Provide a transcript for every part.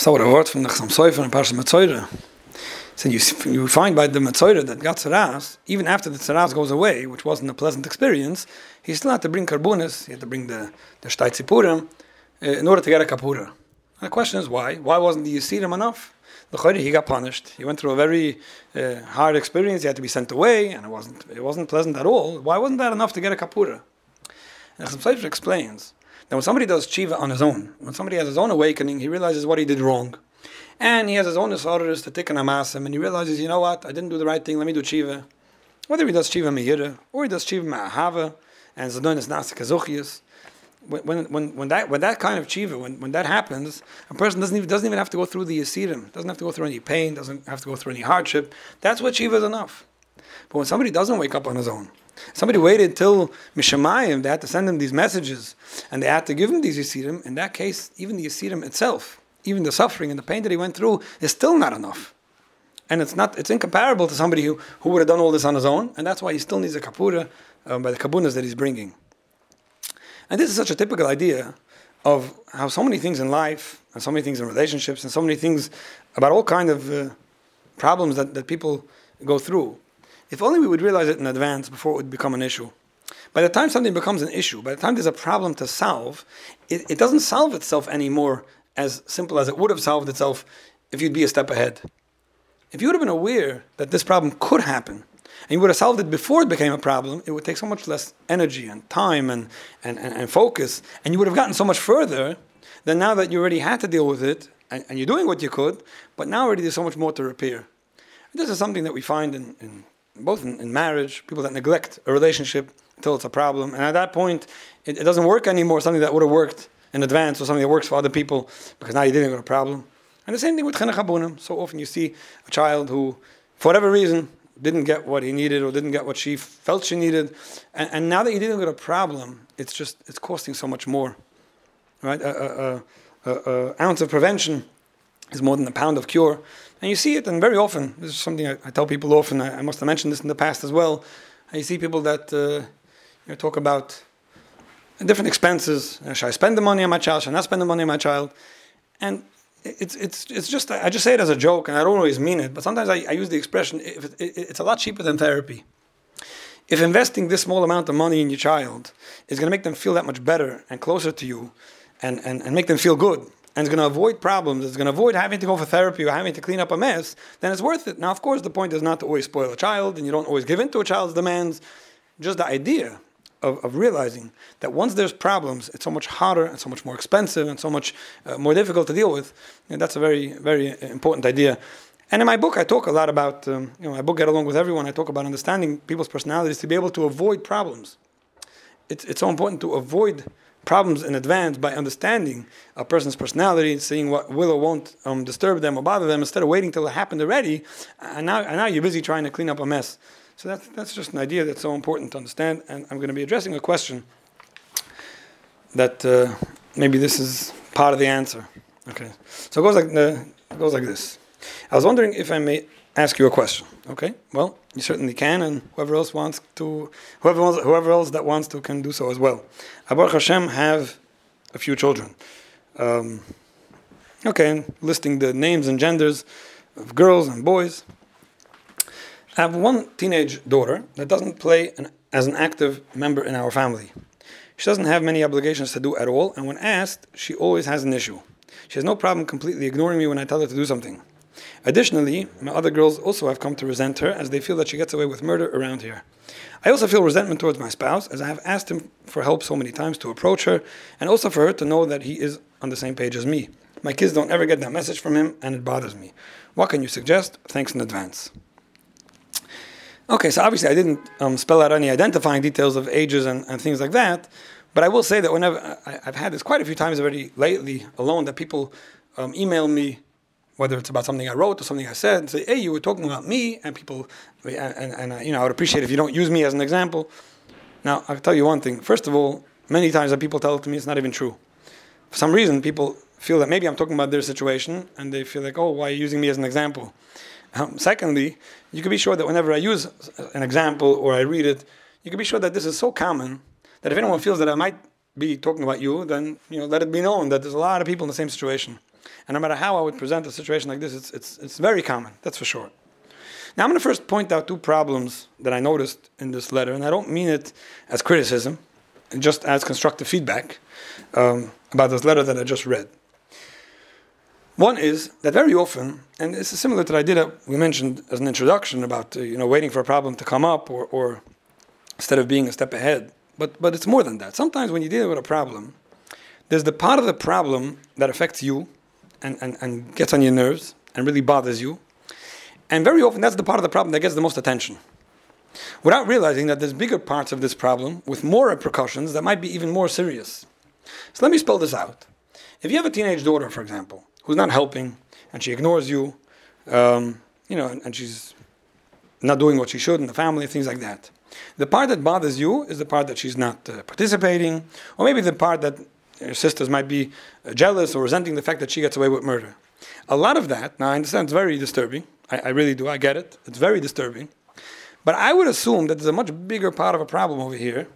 So what a word from the Chassam Sofer and Parsha Metzoyre. Said you, you find by the Metzoyre that got Tzaras, even after the Tzaras goes away, which wasn't a pleasant experience, he still had to bring Karbunas, he had to bring the, the Shtaitzippurim, uh, in order to get a Kapura. And the question is why? Why wasn't the Yisirim enough? The he got punished. He went through a very uh, hard experience. He had to be sent away, and it wasn't it wasn't pleasant at all. Why wasn't that enough to get a kapura? And Chassam Sofer explains that when somebody does tshiva on his own, when somebody has his own awakening, he realizes what he did wrong. And he has his own disorders to tikkun amasim, and he realizes, you know what, I didn't do the right thing, let me do tshiva. Whether he does tshiva me'ira, or he does tshiva ma'ahava, and zadon is nasa kazuchias, when, when, when, that, when that kind of tshiva, when, when that happens, a person doesn't even, doesn't even have to go through the yisirim, doesn't have to go through any pain, doesn't have to go through any hardship. That's what tshiva is enough. But when somebody doesn't wake up on his own, Somebody waited till Mishamayim, they had to send him these messages, and they had to give him these Yisirim. In that case, even the Yisirim itself, even the suffering and the pain that he went through, is still not enough. And it's not it's incomparable to somebody who, who would have done all this on his own, and that's why he still needs a kapura um, by the kabunas that he's bringing. And this is such a typical idea of how so many things in life, and so many things in relationships, and so many things about all kind of uh, problems that, that people go through if only we would realize it in advance before it would become an issue. By the time something becomes an issue, by the time there's a problem to solve, it, it doesn't solve itself anymore as simple as it would have solved itself if you'd be a step ahead. If you would have been aware that this problem could happen, and you would have solved it before it became a problem, it would take so much less energy and time and, and, and, and focus, and you would have gotten so much further than now that you already had to deal with it, and, and you're doing what you could, but now already there's so much more to repair. This is something that we find in, in both in, in, marriage, people that neglect a relationship until it's a problem, and at that point, it, it doesn't work anymore. Something that would have worked in advance, or something that works for other people, because now you're dealing with a problem. And the same thing with chinuch So often you see a child who, for whatever reason, didn't get what he needed or didn't get what she felt she needed, and, and now that you're dealing with a problem, it's just it's costing so much more, right? A, a, a, a ounce of prevention is more than a pound of cure. And you see it, and very often, this is something I, I tell people often, I, I, must have mentioned this in the past as well. I see people that uh, you know, talk about different expenses. Uh, should I spend the money on my child? Should I not spend the money on my child? And it's, it's, it's just, I just say it as a joke, and I don't always mean it, but sometimes I, I use the expression, it, it, it's a lot cheaper than therapy. If investing this small amount of money in your child is going to make them feel that much better and closer to you and, and, and make them feel good, and it's going to avoid problems, it's going to avoid having to go for therapy or having to clean up a mess, then it's worth it. Now, of course, the point is not to always spoil a child, and you don't always give in to a child's demands. Just the idea of, of realizing that once there's problems, it's so much harder and so much more expensive and so much uh, more difficult to deal with. And that's a very, very important idea. And in my book, I talk a lot about, um, you know, my book Get Along with Everyone, I talk about understanding people's personalities to be able to avoid problems. It's, it's so important to avoid problems in advance by understanding a person's personality, seeing what will or won't um, disturb them or bother them, instead of waiting till it happened already. And now, and now you're busy trying to clean up a mess. So that's, that's just an idea that's so important to understand. And I'm going to be addressing a question that uh, maybe this is part of the answer. Okay. So it goes like, uh, it goes like this. I was wondering if I may ask you a question. Okay. Well, you certainly can, and whoever else wants to, whoever wants, whoever else that wants to, can do so as well. I Hashem have a few children. Um, okay, listing the names and genders of girls and boys. I have one teenage daughter that doesn't play an, as an active member in our family. She doesn't have many obligations to do at all, and when asked, she always has an issue. She has no problem completely ignoring me when I tell her to do something. Additionally, my other girls also have come to resent her as they feel that she gets away with murder around here. I also feel resentment towards my spouse as I have asked him for help so many times to approach her and also for her to know that he is on the same page as me. My kids don't ever get that message from him and it bothers me. What can you suggest? Thanks in advance. Okay, so obviously I didn't um, spell out any identifying details of ages and, and things like that, but I will say that whenever I, have had this quite a few times already lately alone that people um, email me whether it's about something I wrote or something I said, and say, hey, you were talking about me, and people, and, and, and you know, I would appreciate if you don't use me as an example. Now, I'll tell you one thing. First of all, many times that people tell it to me, it's not even true. For some reason, people feel that maybe I'm talking about their situation, and they feel like, oh, why are you using me as an example? Um, secondly, you can be sure that whenever I use an example or I read it, you can be sure that this is so common that if anyone feels that I might be talking about you, then you know let it be known that there's a lot of people in the same situation. And no matter how I would present a situation like this, it's, it's, it's very common, that's for sure. Now, I'm going to first point out two problems that I noticed in this letter, and I don't mean it as criticism, just as constructive feedback um, about this letter that I just read. One is that very often, and this is similar to what I did, uh, we mentioned as an introduction about uh, you know waiting for a problem to come up, or, or instead of being a step ahead. But but it's more than that. Sometimes when you deal with a problem, there's the part of the problem that affects you, and, and, and gets on your nerves and really bothers you, and very often that's the part of the problem that gets the most attention. Without realizing that there's bigger parts of this problem with more repercussions that might be even more serious. So let me spell this out. If you have a teenage daughter, for example, who's not helping and she ignores you, um, you know, and, and, she's not doing what she should in the family, things like that. The part that bothers you is the part that she's not uh, participating, or maybe the part that your sisters might be jealous or resenting the fact that she gets away with murder. A lot of that, now I understand it's very disturbing. I, I really do. I get it. It's very disturbing. But I would assume that there's a much bigger part of a problem over here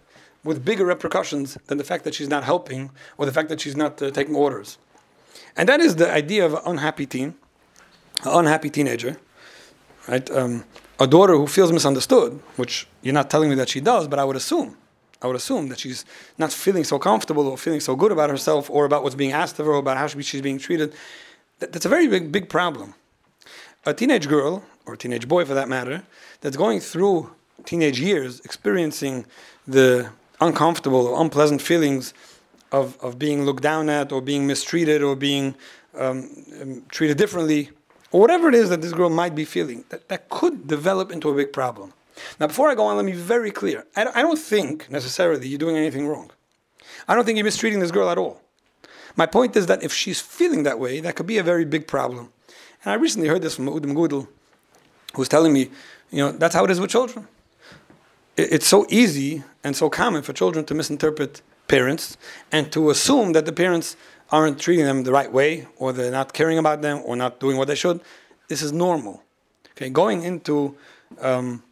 with bigger repercussions than the fact that she's not helping or the fact that she's not uh, taking orders. And that is the idea of an unhappy teen, an unhappy teenager, right? Um, a daughter who feels misunderstood, which you're not telling me that she does, but I would assume. I would assume that she's not feeling so comfortable or feeling so good about herself or about what's being asked of her or about how she's being treated. That's a very big, big problem a teenage girl, or teenage boy for that matter, that's going through teenage years, experiencing the uncomfortable or unpleasant feelings of, of being looked down at or being mistreated or being um, um, treated differently, or whatever it is that this girl might be feeling, that, that could develop into a big problem. Now, before I go on, let me be very clear. I, don't think necessarily you're doing anything wrong. I don't think you're mistreating this girl at all. My point is that if she's feeling that way, that could be a very big problem. And I recently heard this from Udim Gudel, who was telling me, you know, that's how it is with children. It's so easy and so common for children to misinterpret parents and to assume that the parents aren't treating them the right way or they're not caring about them or not doing what they should. This is normal. Okay, going into, um,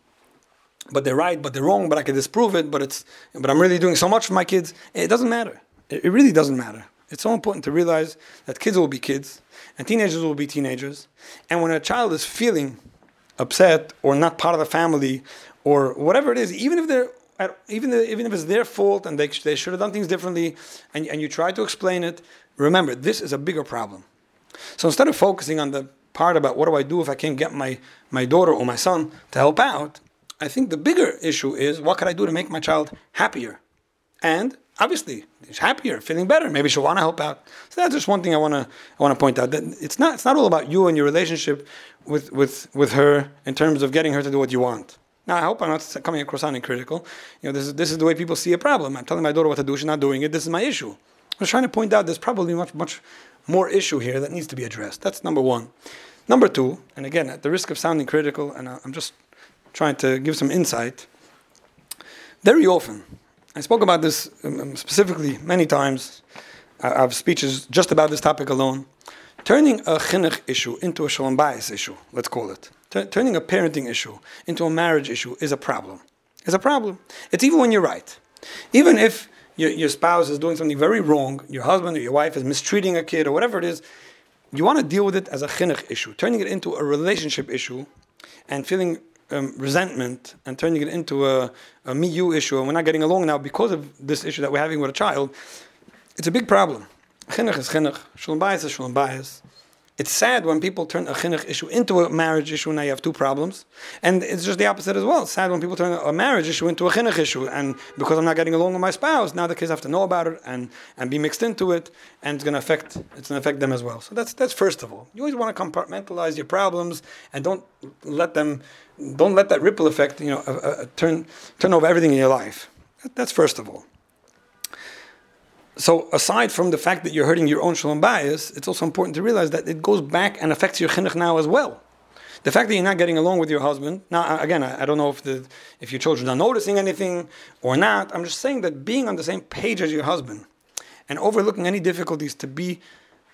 but they're right, but they're wrong, but I can disprove it, but it's, but I'm really doing so much for my kids. It doesn't matter. It really doesn't matter. It's so important to realize that kids will be kids and teenagers will be teenagers. And when a child is feeling upset or not part of the family or whatever it is, even if they're even even if it's their fault and they, they should have done things differently, and, and you try to explain it, remember this is a bigger problem. So instead of focusing on the part about what do I do if I can't get my, my daughter or my son to help out, I think the bigger issue is what can I do to make my child happier? And obviously she's happier, feeling better. Maybe she'll want to help out. So that's just one thing I want to I want to point out that it's not it's not all about you and your relationship with with with her in terms of getting her to do what you want. Now I hope I'm not coming across sounding critical. You know, this is this is the way people see a problem. I'm telling my daughter what to do, she's not doing it. This is my issue. I was trying to point out there's probably much much more issue here that needs to be addressed. That's number one. Number two, and again at the risk of sounding critical, and I'm just trying to give some insight. Very often, I spoke about this um, um, specifically many times. I have speeches just about this topic alone. Turning a chinuch issue into a shalom bayis issue, let's call it. T- turning a parenting issue into a marriage issue is a problem. It's a problem. It's even when you're right. Even if your, your spouse is doing something very wrong, your husband or your wife is mistreating a kid or whatever it is, you want to deal with it as a chinuch issue. Turning it into a relationship issue and feeling um, resentment and turning it into a, a me you issue, and we're not getting along now because of this issue that we're having with a child, it's a big problem. Chinuch is chinuch, shalom bayis is shalom bayis. It's sad when people turn a chinuch issue into a marriage issue. And now you have two problems, and it's just the opposite as well. It's sad when people turn a marriage issue into a chinuch issue, and because I'm not getting along with my spouse, now the kids have to know about it and, and be mixed into it, and it's going to affect it's going to affect them as well. So that's that's first of all. You always want to compartmentalize your problems and don't let them don't let that ripple effect you know uh, uh, turn turn over everything in your life. That's first of all so aside from the fact that you're hurting your own shalom bayis, it's also important to realize that it goes back and affects your chinuch now as well. The fact that you're not getting along with your husband, now again, I, I don't know if the if your children are noticing anything or not. I'm just saying that being on the same page as your husband and overlooking any difficulties to be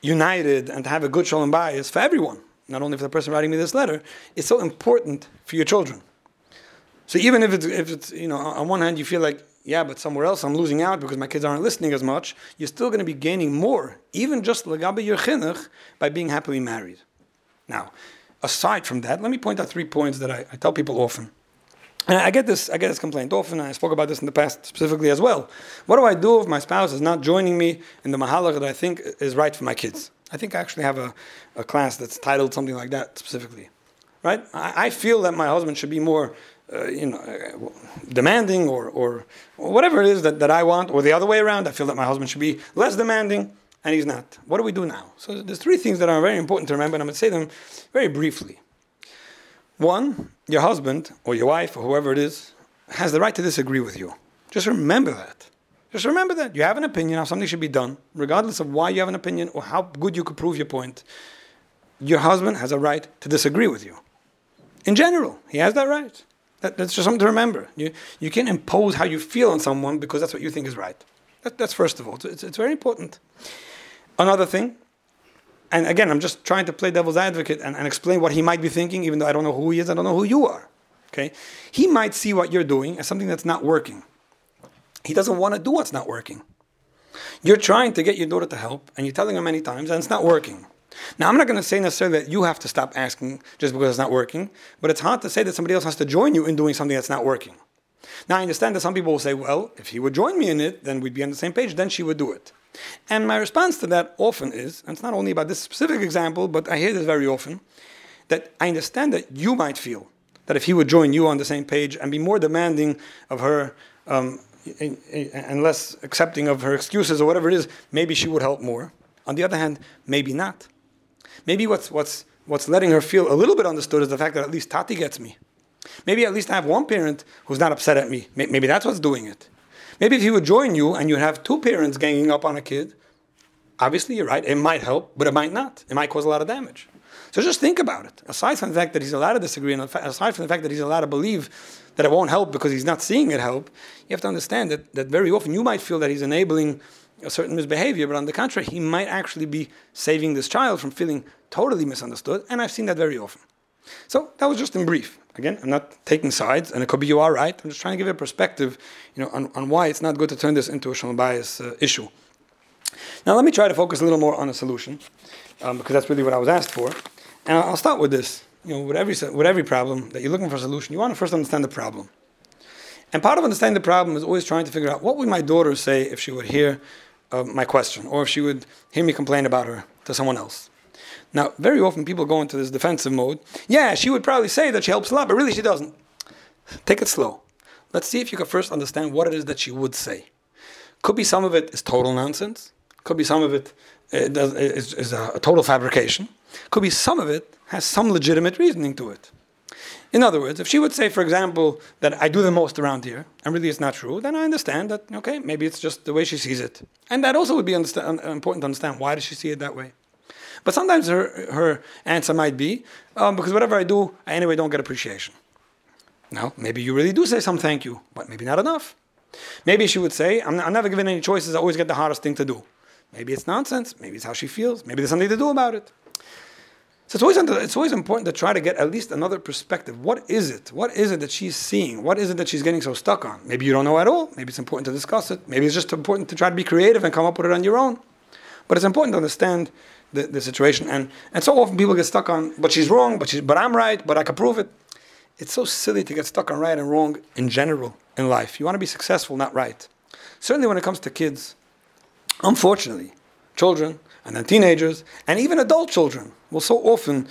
united and to have a good shalom bayis for everyone, not only for the person writing me this letter, it's so important for your children. So even if it's if it's you know on one hand you feel like yeah, but somewhere else I'm losing out because my kids aren't listening as much, you're still going to be gaining more, even just legabe your by being happily married. Now, aside from that, let me point out three points that I, I tell people often. And I get this, I get this complaint often, and I spoke about this in the past specifically as well. What do I do if my spouse is not joining me in the mahalach that I think is right for my kids? I think I actually have a, a class that's titled something like that specifically. Right? I, I feel that my husband should be more, uh, you know, uh, demanding or, or, or whatever it is that, that I want, or the other way around. I feel that my husband should be less demanding, and he's not. What do we do now? So there's three things that are very important to remember, and I'm going to say them very briefly. One, your husband or your wife or whoever it is has the right to disagree with you. Just remember that. Just remember that. You have an opinion how something should be done, regardless of why you have an opinion or how good you could prove your point. Your husband has a right to disagree with you. In general, he has that right. That, that's just something to remember. You, you can't impose how you feel on someone because that's what you think is right. That, that's first of all. It's, it's very important. Another thing, and again, I'm just trying to play devil's advocate and, and, explain what he might be thinking, even though I don't know who he is, I don't know who you are. Okay? He might see what you're doing as something that's not working. He doesn't want to do what's not working. You're trying to get your daughter to help, and you're telling her many times, and it's not working. Now, I'm not going to say necessarily that you have to stop asking just because it's not working, but it's hard to say that somebody else has to join you in doing something that's not working. Now, I understand that some people will say, well, if he would join me in it, then we'd be on the same page, then she would do it. And my response to that often is, and it's not only about this specific example, but I hear this very often, that I understand that you might feel that if he would join you on the same page and be more demanding of her um, and less accepting of her excuses or whatever it is, maybe she would help more. On the other hand, maybe not. Maybe what's, what's, what's letting her feel a little bit understood is the fact that at least Tati gets me. Maybe at least I have one parent who's not upset at me. Maybe that's what's doing it. Maybe if he would join you and you'd have two parents ganging up on a kid, obviously you're right, it might help, but it might not. It might cause a lot of damage. So just think about it. Aside from the fact that he's allowed to disagree, and aside from the fact that he's allowed to believe that it won't help because he's not seeing it help, you have to understand that, that very often you might feel that he's enabling a certain misbehavior, but on the contrary, he might actually be saving this child from feeling totally misunderstood, and I've seen that very often. So that was just in brief. Again, I'm not taking sides, and it could be you are right. I'm just trying to give a perspective, you know, on, on why it's not good to turn this into a shalom bayis uh, issue. Now, let me try to focus a little more on a solution, um, because that's really what I was asked for. And I'll start with this. You know, with every with every problem that you're looking for a solution, you want to first understand the problem. And part of understanding the problem is always trying to figure out what would my daughter say if she would hear uh, my question, or if she would hear me complain about her to someone else. Now, very often people go into this defensive mode. Yeah, she would probably say that she helps a lot, but really she doesn't. Take it slow. Let's see if you can first understand what it is that she would say. Could be some of it is total nonsense. Could be some of it is, is a total fabrication. Could be some of it has some legitimate reasoning to it. In other words, if she would say, for example, that I do the most around here, and really it's not true, then I understand that, okay, maybe it's just the way she sees it. And that also would be important to understand. Why does she see it that way? But sometimes her, her answer might be, um, because whatever I do, I anyway don't get appreciation. Now, maybe you really do say some thank you, but maybe not enough. Maybe she would say, I'm, I'm never given any choices, I always get the hardest thing to do. Maybe it's nonsense, maybe it's how she feels, maybe there's something to do about it. So it's always, it's always important to try to get at least another perspective. What is it? What is it that she's seeing? What is it that she's getting so stuck on? Maybe you don't know at all. Maybe it's important to discuss it. Maybe it's just important to try to be creative and come up with it on your own. But it's important to understand the, the situation. And, and so often people get stuck on, but she's wrong, but, she's, but I'm right, but I can prove it. It's so silly to get stuck on right and wrong in general in life. You want to be successful, not right. Certainly when it comes to kids, unfortunately, children and then teenagers and even adult children will so often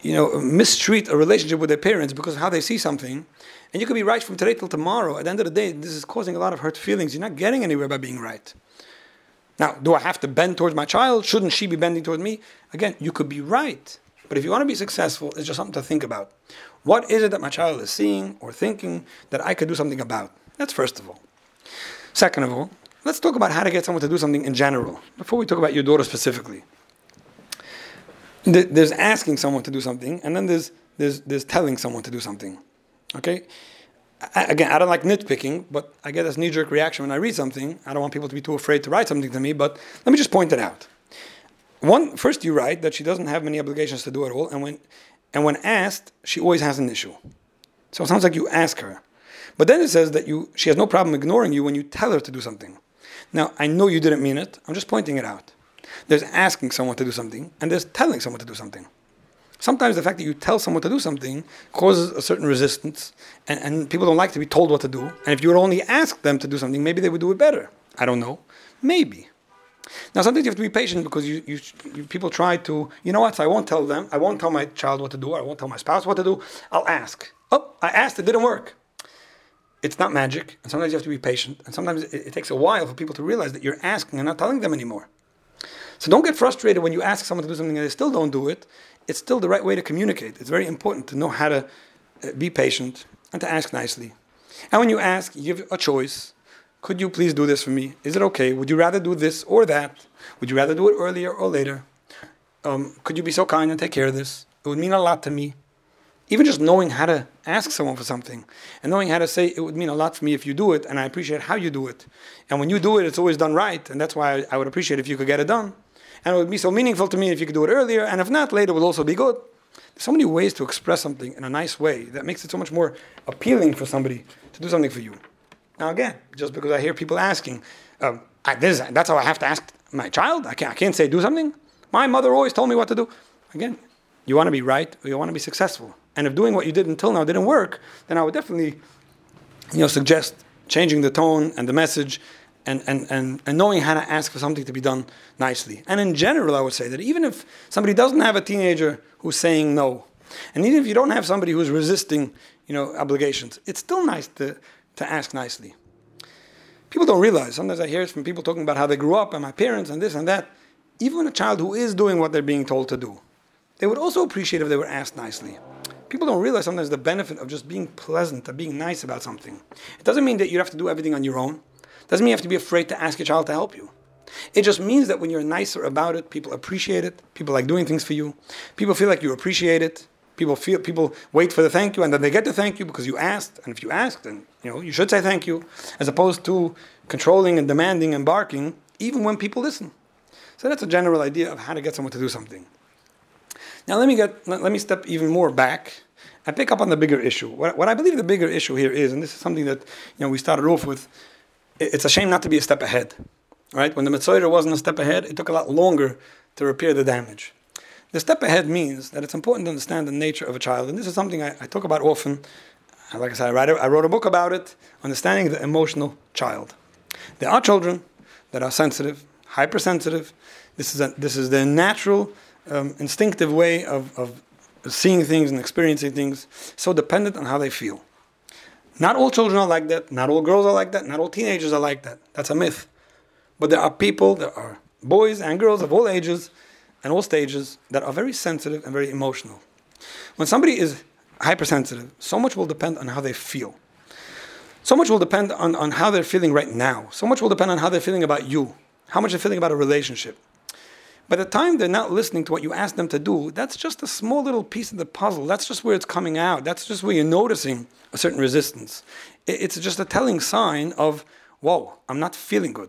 you know, mistreat a relationship with their parents because of how they see something. And you could be right from today till tomorrow. At the end of the day, this is causing a lot of hurt feelings. You're not getting anywhere by being right. Now, do I have to bend towards my child? Shouldn't she be bending towards me? Again, you could be right. But if you want to be successful, it's just something to think about. What is it that my child is seeing or thinking that I could do something about? That's first of all. Second of all, let's talk about how to get someone to do something in general, before we talk about your daughter specifically. There's asking someone to do something, and then there's, there's, there's telling someone to do something. Okay? again, I don't like nitpicking, but I get this knee jerk reaction when I read something. I don't want people to be too afraid to write something to me, but let me just point it out. One, first, you write that she doesn't have many obligations to do at all, and when, and when asked, she always has an issue. So it sounds like you ask her. But then it says that you she has no problem ignoring you when you tell her to do something. Now, I know you didn't mean it. I'm just pointing it out. There's asking someone to do something, and there's telling someone to do something. Sometimes the fact that you tell someone to do something causes a certain resistance, and, and people don't like to be told what to do. And if you would only ask them to do something, maybe they would do it better. I don't know. Maybe. Now, sometimes you have to be patient because you, you, you, people try to, you know what, so I won't tell them, I won't tell my child what to do, I won't tell my spouse what to do, I'll ask. Oh, I asked, it didn't work. It's not magic, and sometimes you have to be patient, and sometimes it, it takes a while for people to realize that you're asking and not telling them anymore. So don't get frustrated when you ask someone to do something and they still don't do it. It's still the right way to communicate. It's very important to know how to uh, be patient and to ask nicely. And when you ask, you give a choice. Could you please do this for me? Is it okay? Would you rather do this or that? Would you rather do it earlier or later? Um, could you be so kind and take care of this? It would mean a lot to me. Even just knowing how to ask someone for something and knowing how to say it would mean a lot for me if you do it, and I appreciate how you do it. And when you do it, it's always done right, and that's why I would appreciate if you could get it done. And it would be so meaningful to me if you could do it earlier, and if not, later will also be good. There's so many ways to express something in a nice way that makes it so much more appealing for somebody to do something for you. Now, again, just because I hear people asking, um, I, this, that's how I have to ask my child? I can't, I can't say do something? My mother always told me what to do. Again, you want to be right or you want to be successful. And if doing what you did until now didn't work, then I would definitely you know, suggest changing the tone and the message and, and, and, and knowing how to ask for something to be done nicely. And in general, I would say that even if somebody doesn't have a teenager who's saying no, and even if you don't have somebody who's resisting you know, obligations, it's still nice to, to ask nicely. People don't realize, sometimes I hear it from people talking about how they grew up and my parents and this and that. Even a child who is doing what they're being told to do, they would also appreciate if they were asked nicely. People don't realize sometimes the benefit of just being pleasant, of being nice about something. It doesn't mean that you have to do everything on your own. It doesn't mean you have to be afraid to ask your child to help you. It just means that when you're nicer about it, people appreciate it. People like doing things for you. People feel like you appreciate it. People feel people wait for the thank you, and then they get the thank you because you asked. And if you asked, then you know you should say thank you, as opposed to controlling and demanding and barking, even when people listen. So that's a general idea of how to get someone to do something. Now let me get let me step even more back and pick up on the bigger issue. What, what I believe the bigger issue here is, and this is something that you know we started off with. It's a shame not to be a step ahead, right? When the Mitzvah wasn't a step ahead, it took a lot longer to repair the damage. The step ahead means that it's important to understand the nature of a child, and this is something I, I talk about often. Like I said, I, write, I wrote a book about it, understanding the emotional child. There are children that are sensitive, hypersensitive. This is a, this is the natural, um, instinctive way of, of seeing things and experiencing things, so dependent on how they feel. Not all children are like that. Not all girls are like that. Not all teenagers are like that. That's a myth. But there are people, there are boys and girls of all ages and all stages that are very sensitive and very emotional. When somebody is hypersensitive, so much will depend on how they feel. So much will depend on, on how they're feeling right now. So much will depend on how they're feeling about you, how much they're feeling about a relationship. By the time they're not listening to what you ask them to do, that's just a small little piece of the puzzle. That's just where it's coming out. That's just where you're noticing a certain resistance. It's just a telling sign of, whoa, I'm not feeling good.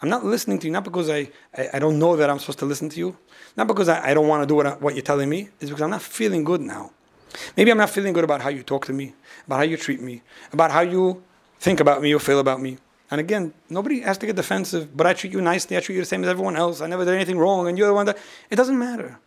I'm not listening to you, not because I, I, I don't know that I'm supposed to listen to you, not because I, I don't want to do what, what you're telling me, it's because I'm not feeling good now. Maybe I'm not feeling good about how you talk to me, about how you treat me, about how you think about me or feel about me. And again, nobody has to get defensive, but I treat you nicely, I treat you the same as everyone else, I never did anything wrong, and you're the one that. It doesn't matter.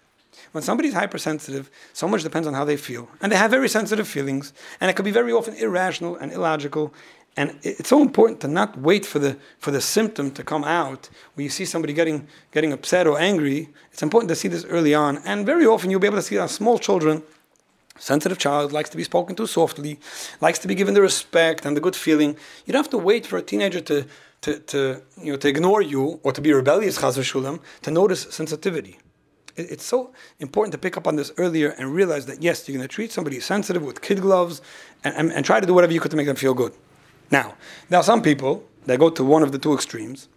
When somebody's hypersensitive, so much depends on how they feel. And they have very sensitive feelings, and it could be very often irrational and illogical. And it's so important to not wait for the, for the symptom to come out. When you see somebody getting, getting upset or angry, it's important to see this early on. And very often you'll be able to see it on small children sensitive child likes to be spoken to softly, likes to be given the respect and the good feeling. You don't have to wait for a teenager to, to, to, you know, to ignore you or to be rebellious, shulam, to notice sensitivity. It's so important to pick up on this earlier and realize that yes, you're going to treat somebody sensitive with kid gloves and, and, and try to do whatever you could to make them feel good. Now, there are some people that go to one of the two extremes,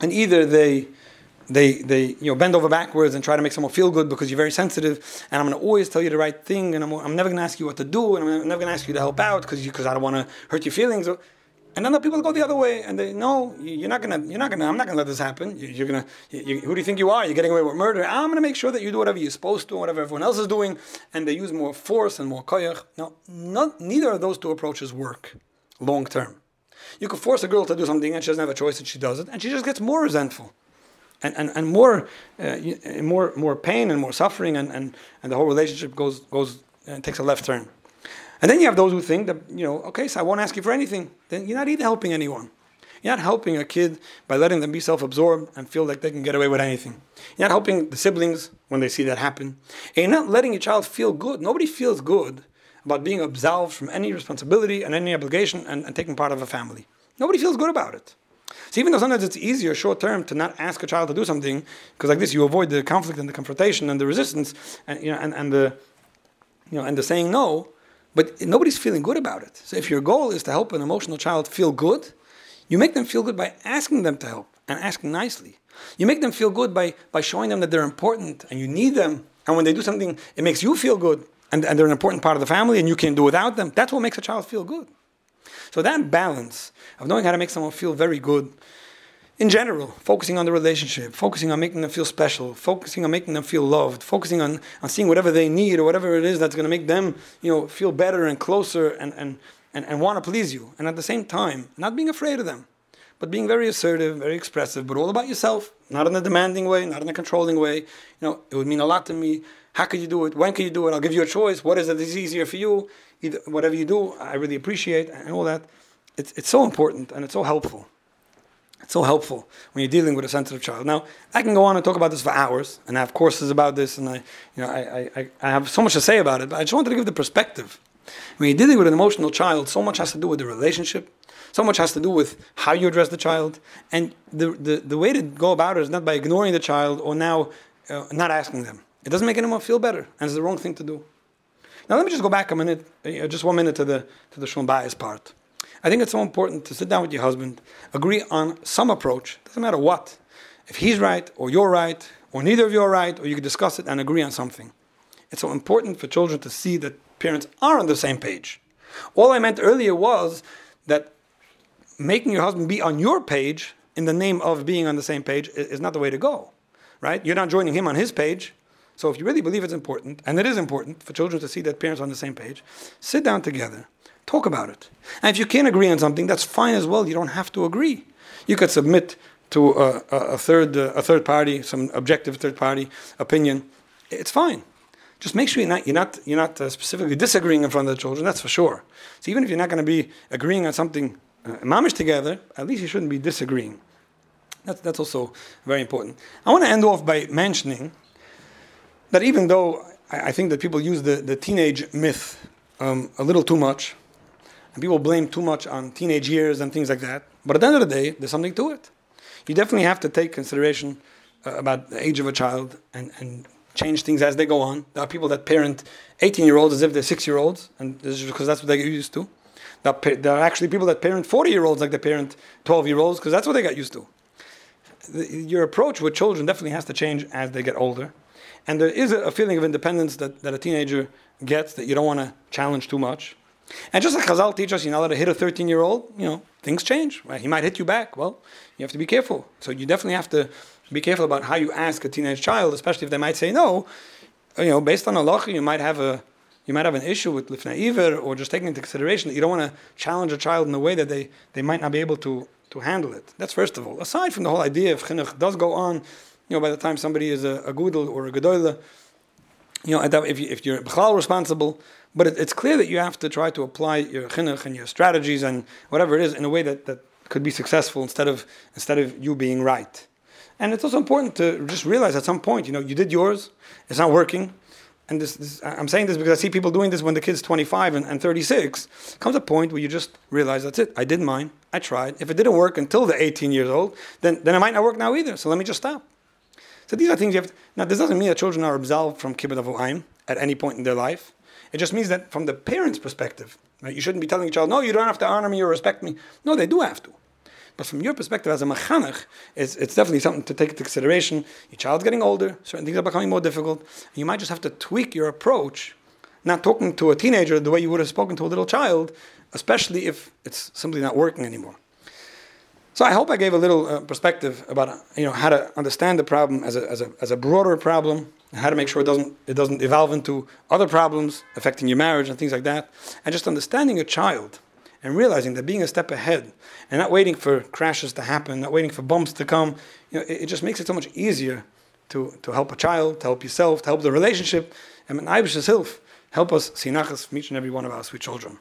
and either they they, they you know, bend over backwards and try to make someone feel good because you're very sensitive, and I'm going to always tell you the right thing, and I'm, I'm never going to ask you what to do, and I'm never going to ask you to help out because I don't want to hurt your feelings. And then the people go the other way, and they no, you're not gonna, you're not gonna, I'm not gonna let this happen. You're gonna, you, who do you think you are? You're getting away with murder. I'm gonna make sure that you do whatever you're supposed to, whatever everyone else is doing, and they use more force and more koyach. now not, neither of those two approaches work. long term. You could force a girl to do something and she doesn't have a choice and she does it, and she just gets more resentful. And, and, and more, uh, more, more pain and more suffering, and, and, and the whole relationship goes, goes and takes a left turn. And then you have those who think that, you know, okay, so I won't ask you for anything. Then you're not even helping anyone. You're not helping a kid by letting them be self absorbed and feel like they can get away with anything. You're not helping the siblings when they see that happen. And you're not letting your child feel good. Nobody feels good about being absolved from any responsibility and any obligation and, and taking part of a family. Nobody feels good about it. So even though sometimes it's easier short term to not ask a child to do something, because like this you avoid the conflict and the confrontation and the resistance and you know and, and the you know and the saying no, but nobody's feeling good about it. So if your goal is to help an emotional child feel good, you make them feel good by asking them to help and asking nicely. You make them feel good by, by showing them that they're important and you need them. And when they do something, it makes you feel good and, and they're an important part of the family and you can't do without them. That's what makes a child feel good. So that balance of knowing how to make someone feel very good in general, focusing on the relationship, focusing on making them feel special, focusing on making them feel loved, focusing on, on seeing whatever they need or whatever it is that's going to make them, you know, feel better and closer and, and, and, and want to please you. And at the same time, not being afraid of them, but being very assertive, very expressive, but all about yourself, not in a demanding way, not in a controlling way. You know, it would mean a lot to me. How can you do it? When can you do it? I'll give you a choice. What is it that's easier for you? Either, whatever you do, I really appreciate and all that. It's, it's so important and it's so helpful. It's so helpful when you're dealing with a sensitive child. Now, I can go on and talk about this for hours, and I have courses about this, and I, you know, I, I, I have so much to say about it. But I just wanted to give the perspective. When you're dealing with an emotional child, so much has to do with the relationship, so much has to do with how you address the child, and the the, the way to go about it is not by ignoring the child or now uh, not asking them. It doesn't make anyone feel better, and it's the wrong thing to do. Now, let me just go back a minute, uh, just one minute to the to the Shalom Bayis part. I think it's so important to sit down with your husband, agree on some approach, doesn't matter what. If he's right, or you're right, or neither of you are right, or you can discuss it and agree on something. It's so important for children to see that parents are on the same page. All I meant earlier was that making your husband be on your page in the name of being on the same page is not the way to go, right? You're not joining him on his page. So if you really believe it's important, and it is important for children to see that parents are on the same page, sit down together Talk about it. And if you can't agree on something, that's fine as well. You don't have to agree. You could submit to a, a, third uh, a third party, some objective third party opinion. It's fine. Just make sure you're not you're not you're not uh, specifically disagreeing in front of the children. That's for sure. So even if you're not going to be agreeing on something uh, mamish together, at least you shouldn't be disagreeing. That's that's also very important. I want to end off by mentioning that even though I, think that people use the, the teenage myth um, a little too much, and people blame too much on teenage years and things like that. But at the end of the day, there's something to it. You definitely have to take consideration uh, about the age of a child and, and change things as they go on. There are people that parent 18 year olds as if they're six year olds, and this is because that's what they get used to. There are actually people that parent 40 year olds like they parent 12 year olds because that's what they got used to. Your approach with children definitely has to change as they get older. And there is a feeling of independence that, that a teenager gets that you don't want to challenge too much. And just like Chazal teach us, you're not allowed to hit a 13 year old, you know, things change. Right? He might hit you back. Well, you have to be careful. So you definitely have to be careful about how you ask a teenage child, especially if they might say no. You know, based on Allah, you might have a you might have an issue with lifnei iver or just taking into consideration that you don't want to challenge a child in a way that they, they might not be able to, to handle it. That's first of all. Aside from the whole idea of chinuch does go on, you know, by the time somebody is a, a gudel or a gedoyle, you know, if, you, if you're responsible, but it, it's clear that you have to try to apply your chinuch and your strategies and whatever it is in a way that, that could be successful instead of instead of you being right. And it's also important to just realize at some point, you know, you did yours, it's not working. And this, this, I'm saying this because I see people doing this when the kid's 25 and, and 36. Comes a point where you just realize that's it. I did mine. I tried. If it didn't work until the 18 years old, then, then it might not work now either. So let me just stop. So these are things you have. To, now, this doesn't mean that children are absolved from kibbud avoim at any point in their life. It just means that from the parent's perspective, right, you shouldn't be telling your child, no, you don't have to honor me or respect me. No, they do have to. But from your perspective as a mechanech, it's, it's definitely something to take into consideration. Your child's getting older, certain things are becoming more difficult, you might just have to tweak your approach, not talking to a teenager the way you would have spoken to a little child, especially if it's simply not working anymore. So I hope I gave a little uh, perspective about you know how to understand the problem as a, as a, as a broader problem, how to make sure it doesn't it doesn't evolve into other problems affecting your marriage and things like that. And just understanding a child and realizing that being a step ahead and not waiting for crashes to happen, not waiting for bumps to come, you know, it, it just makes it so much easier to, to help a child, to help yourself, to help the relationship, and Ibish's help help us see from each and every one of our sweet children.